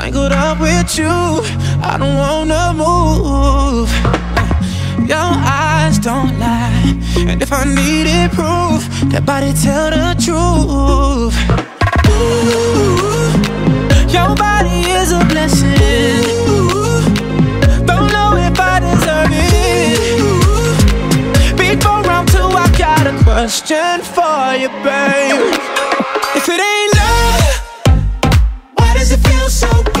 Tangled up with you, I don't wanna move. Your eyes don't lie And if I needed proof, that body tell the truth. Ooh, Your body is a blessing. Ooh, Don't know if I deserve it. Before I'm two, I got a question for you, babe. If it ain't does it feel so good?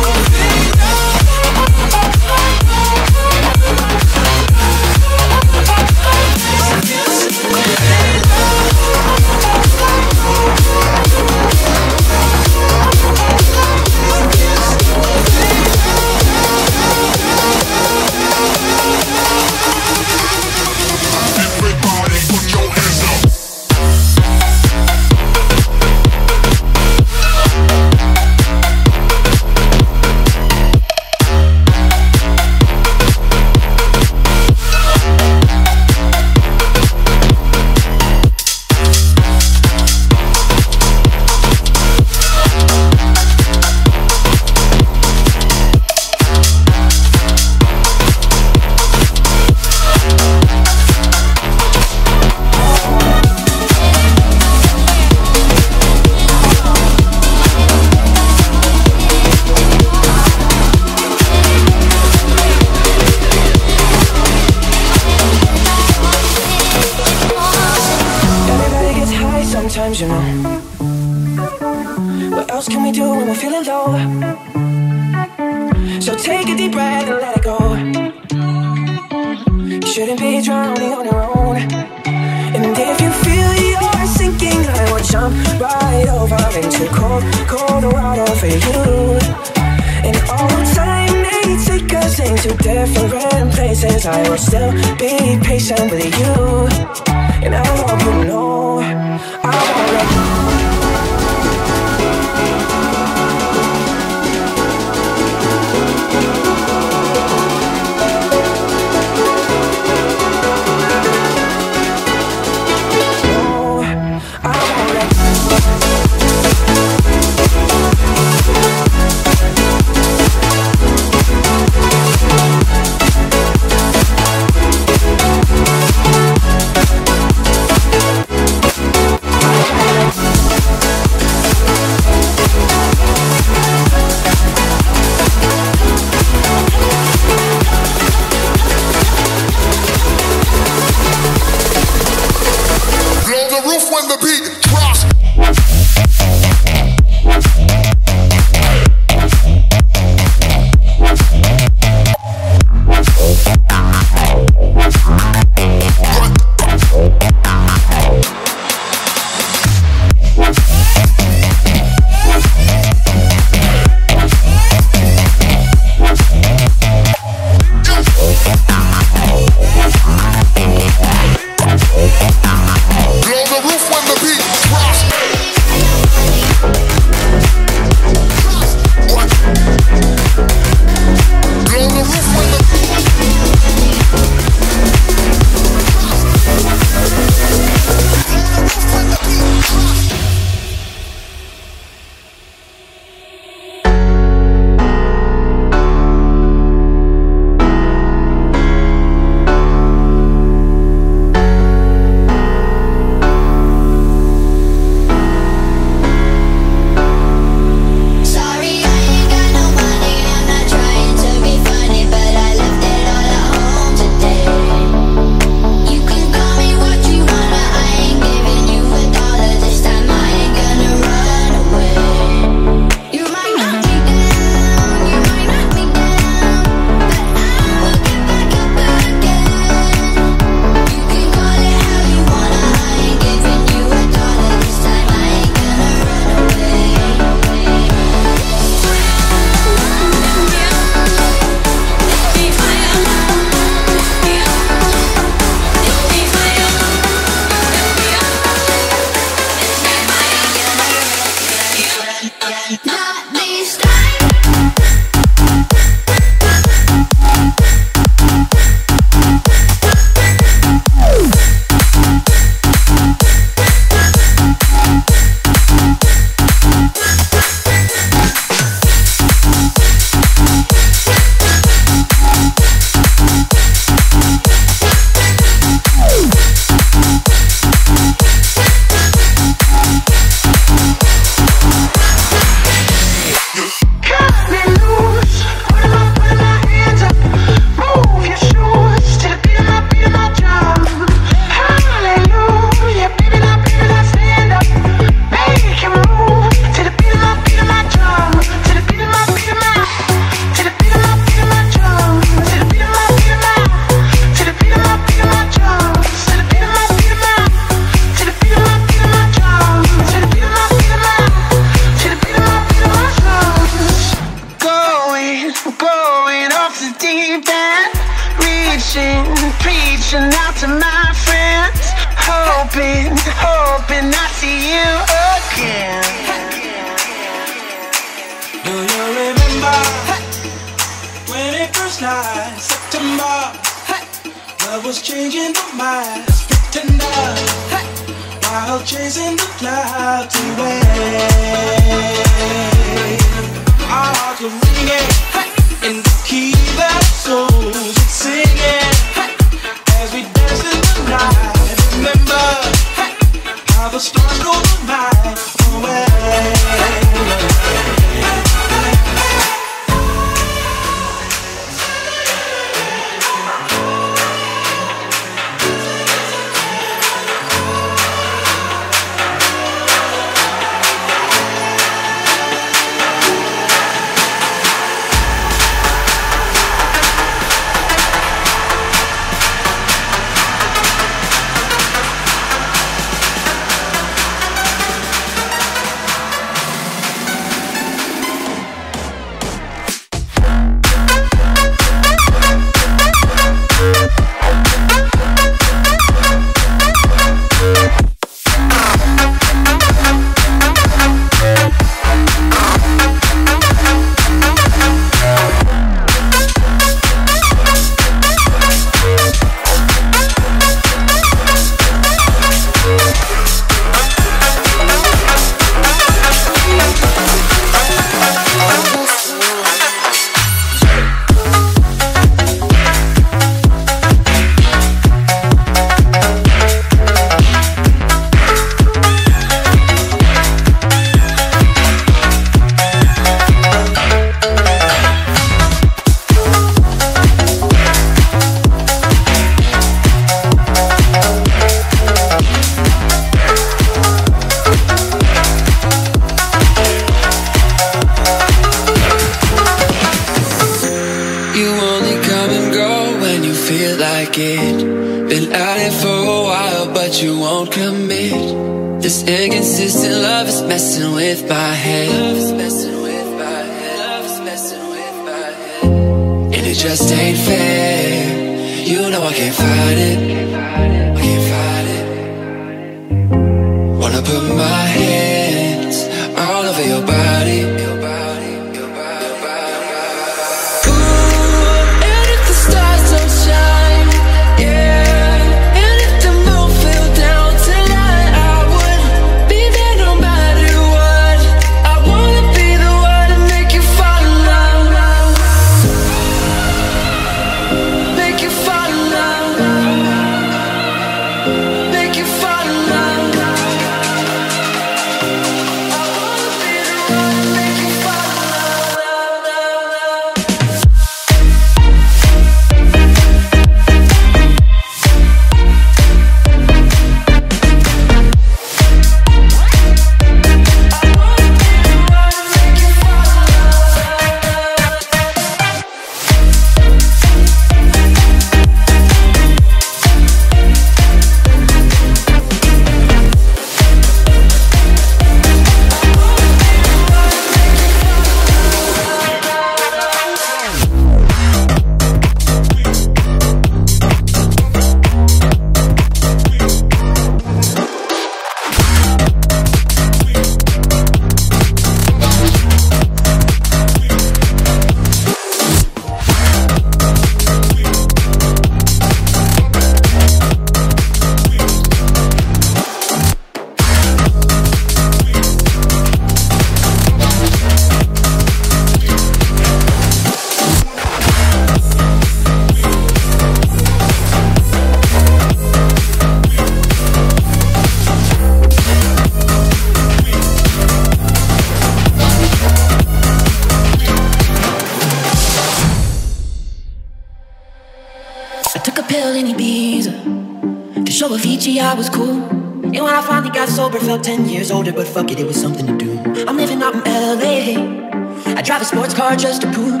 Peachy, I was cool. And when I finally got sober, felt 10 years older, but fuck it, it was something to do. I'm living out in LA. I drive a sports car just to prove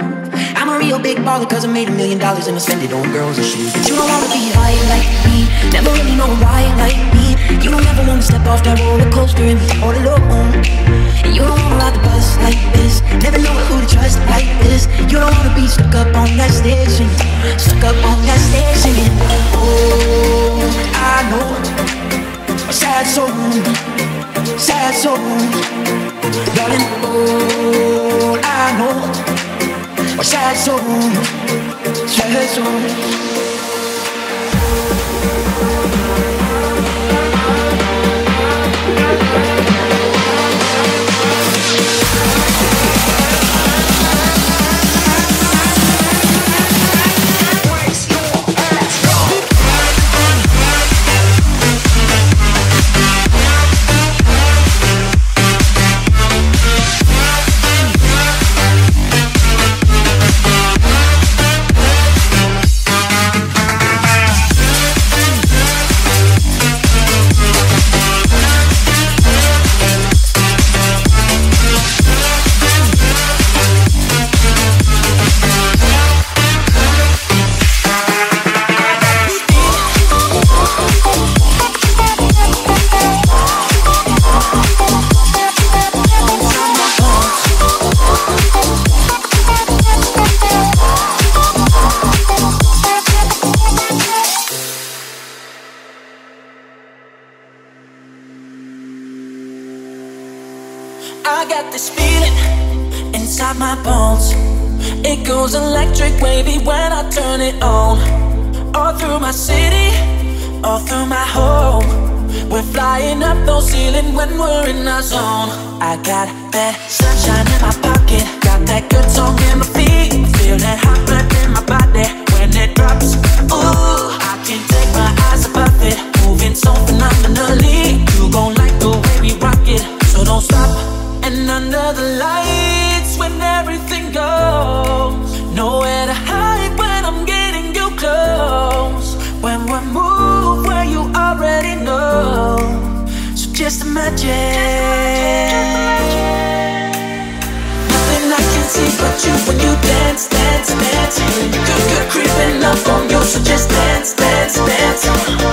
I'm a real big baller, cause I made a million dollars and I spend it on girls and shoes. But you don't wanna be high like me, never really know why like me. You don't ever wanna step off that roller coaster and be all alone. And you don't wanna ride the bus like this. Never know who to trust like this. You don't wanna be stuck up on that station, stuck up on that station. Oh, I know a sad soul, sad soul, darling. Oh, I know a sad soul, sad soul. that of. Sunshine in my pocket, got that good song in my feet. Feel that hot blood in my body when it drops. Ooh, I can't take my eyes above it, moving so phenomenally. You gon' like the way we rock it, so don't stop. And under the lights, when everything goes, nowhere to hide when I'm getting you close. When we move where you already know, so just imagine. Good, good creeping love on you, so just dance, dance, dance.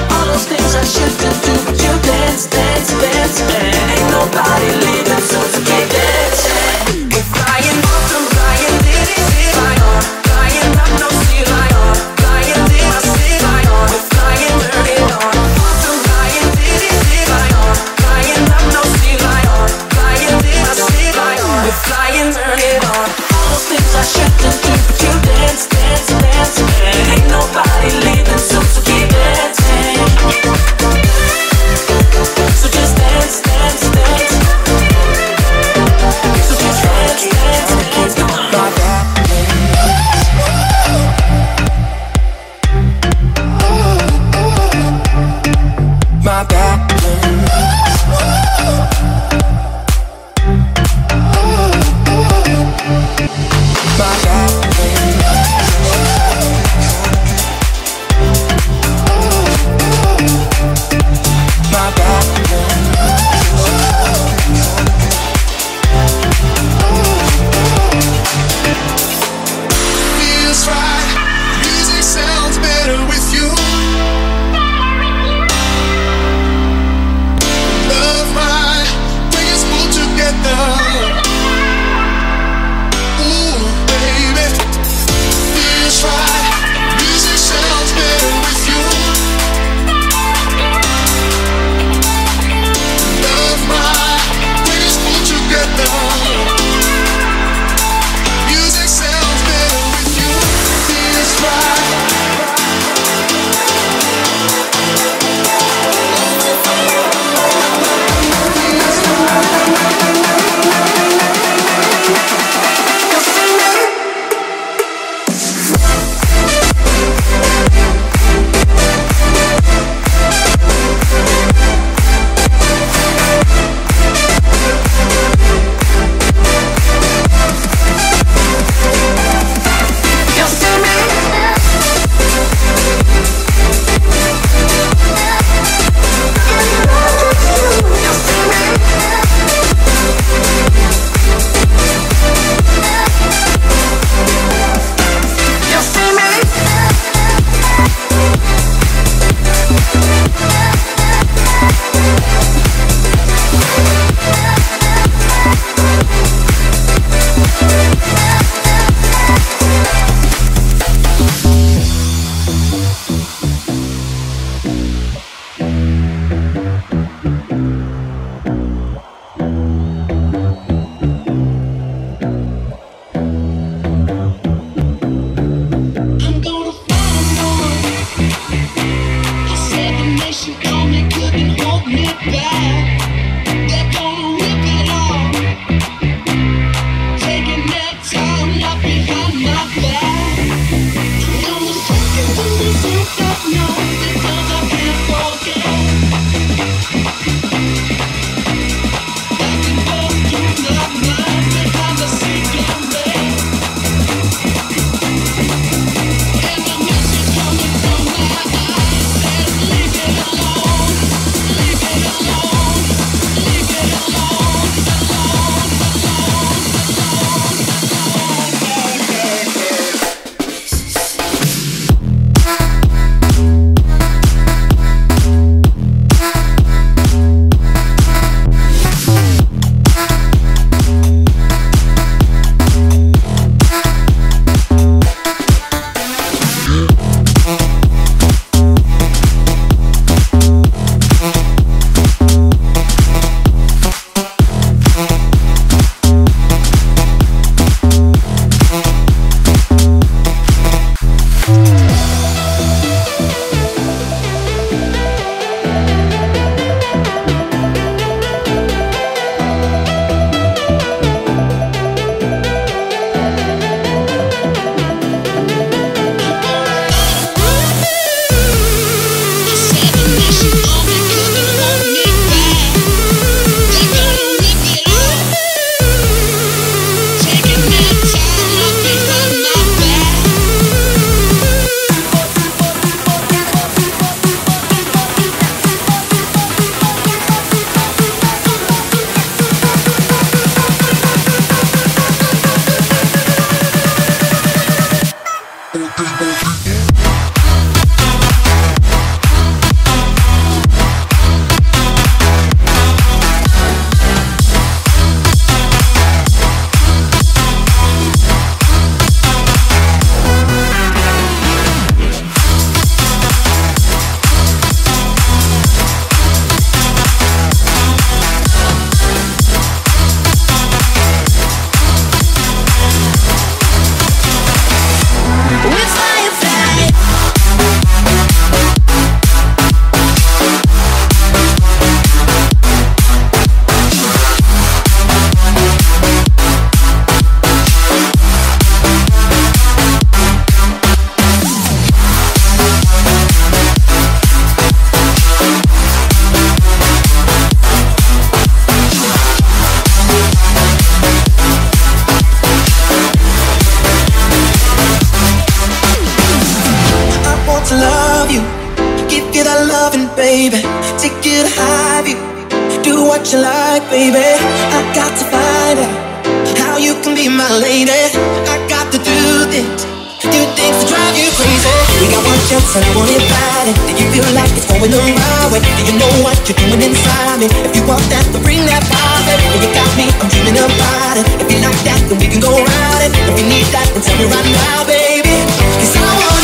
chance and I want it bad. Do you feel like it's going the right way? Do you know what you're doing inside me? If you want that, then bring that fire. If you got me, I'm dreaming about it. If you like that, then we can go ride it. If you need that, then tell me right now, baby. Cause I want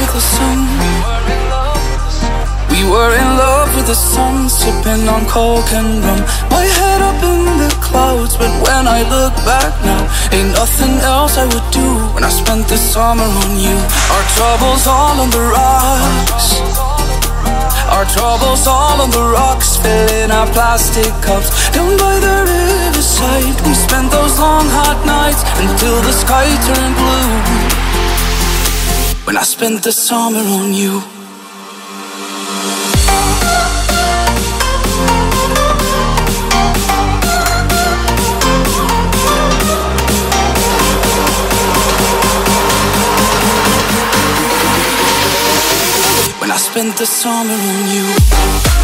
with the sun. We were in love with the sun, sipping on coke and rum. My head up in the clouds, but when I look back now, ain't nothing else I would do when I spent the summer on you. Our troubles all on the rocks. Our troubles all on the rocks, filling our plastic cups. Down by the riverside, we spent those long hot nights until the sky turned blue. When I spent the summer on you. When I spent the summer on you.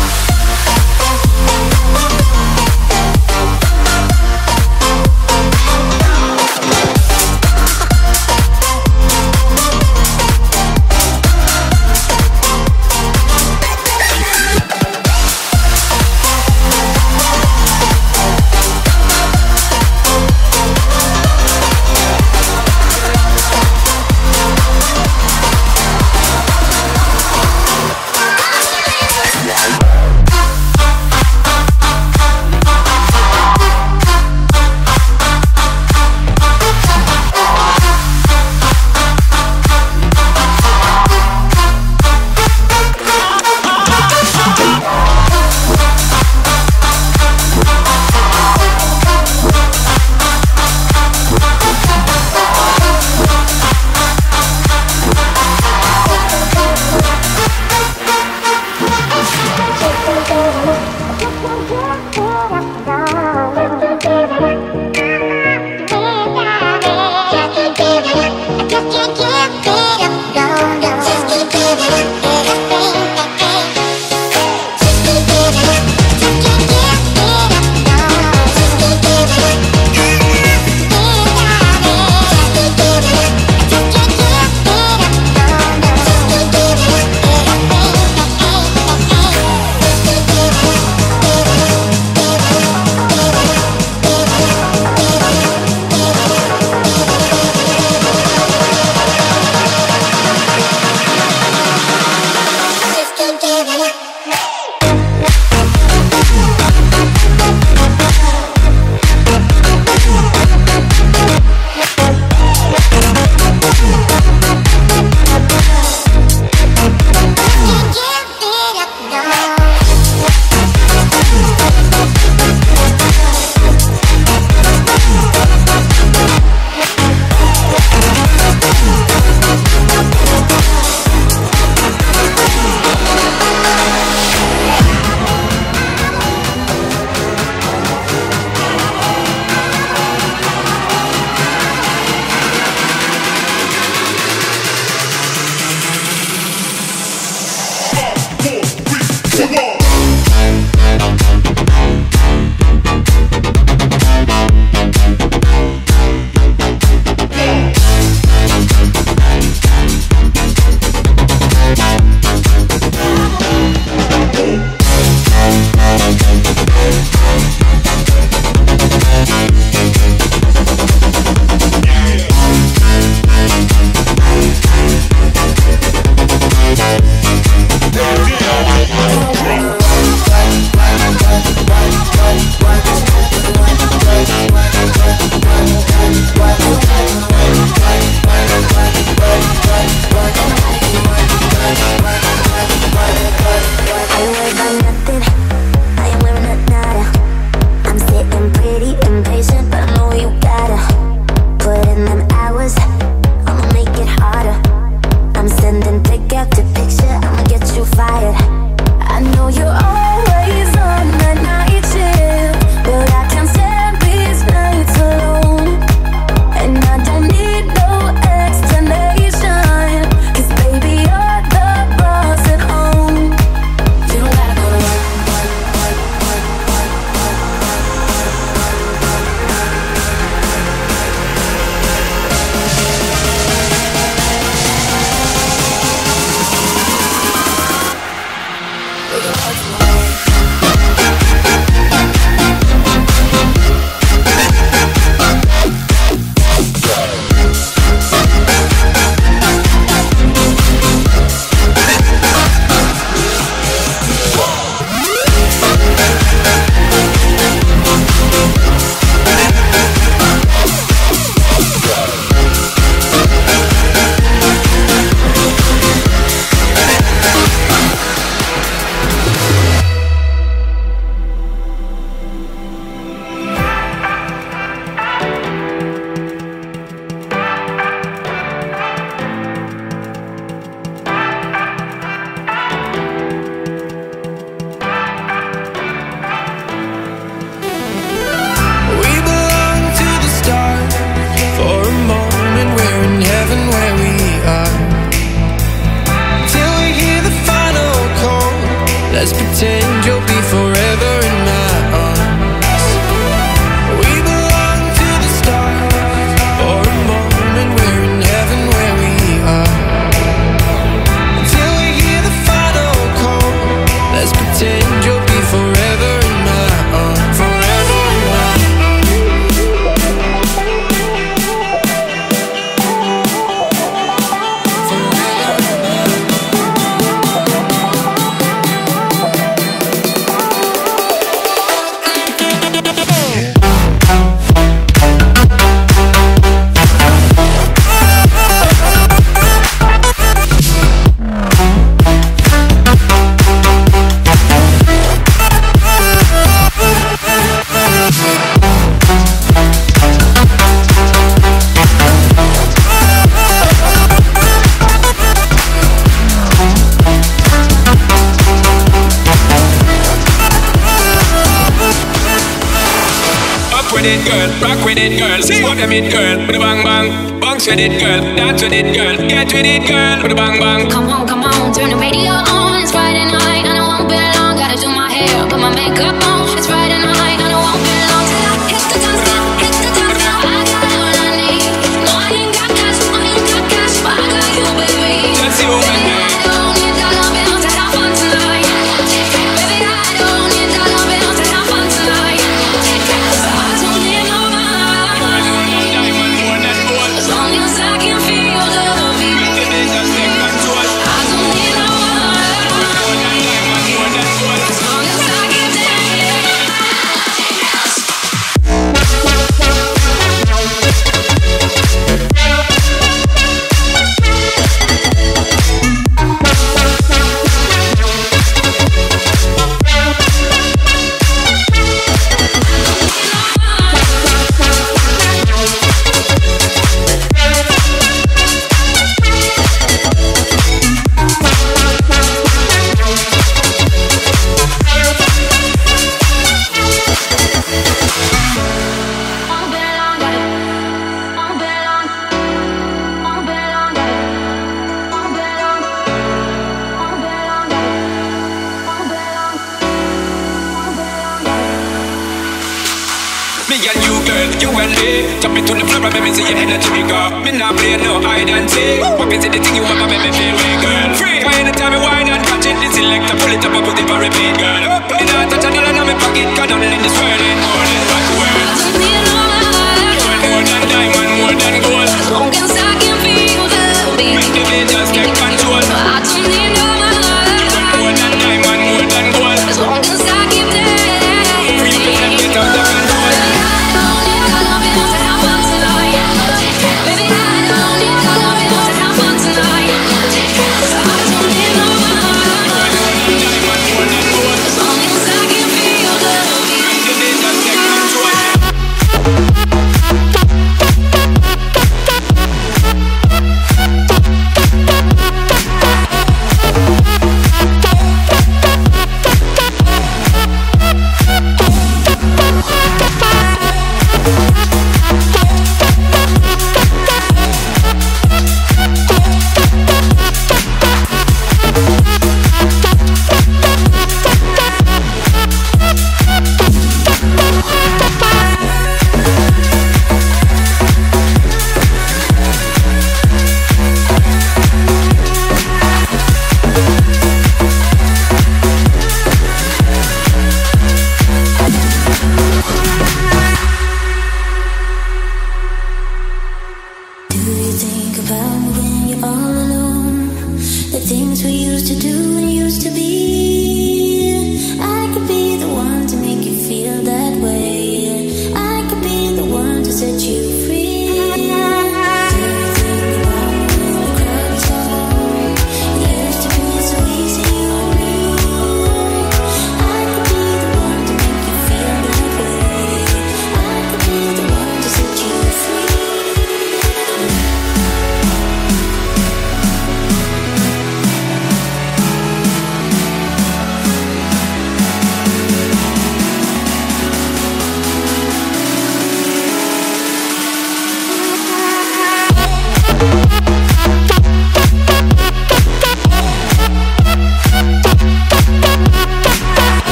with it, girl. Rock with it, girl. See what I mean, girl. Put a bang bang. Bounce with it, girl. Dance with it, girl. Get with it, girl. Put a bang bang. Come on, come on. Turn the radio on. It's Friday night and I won't be long. Gotta do my hair, put my makeup on.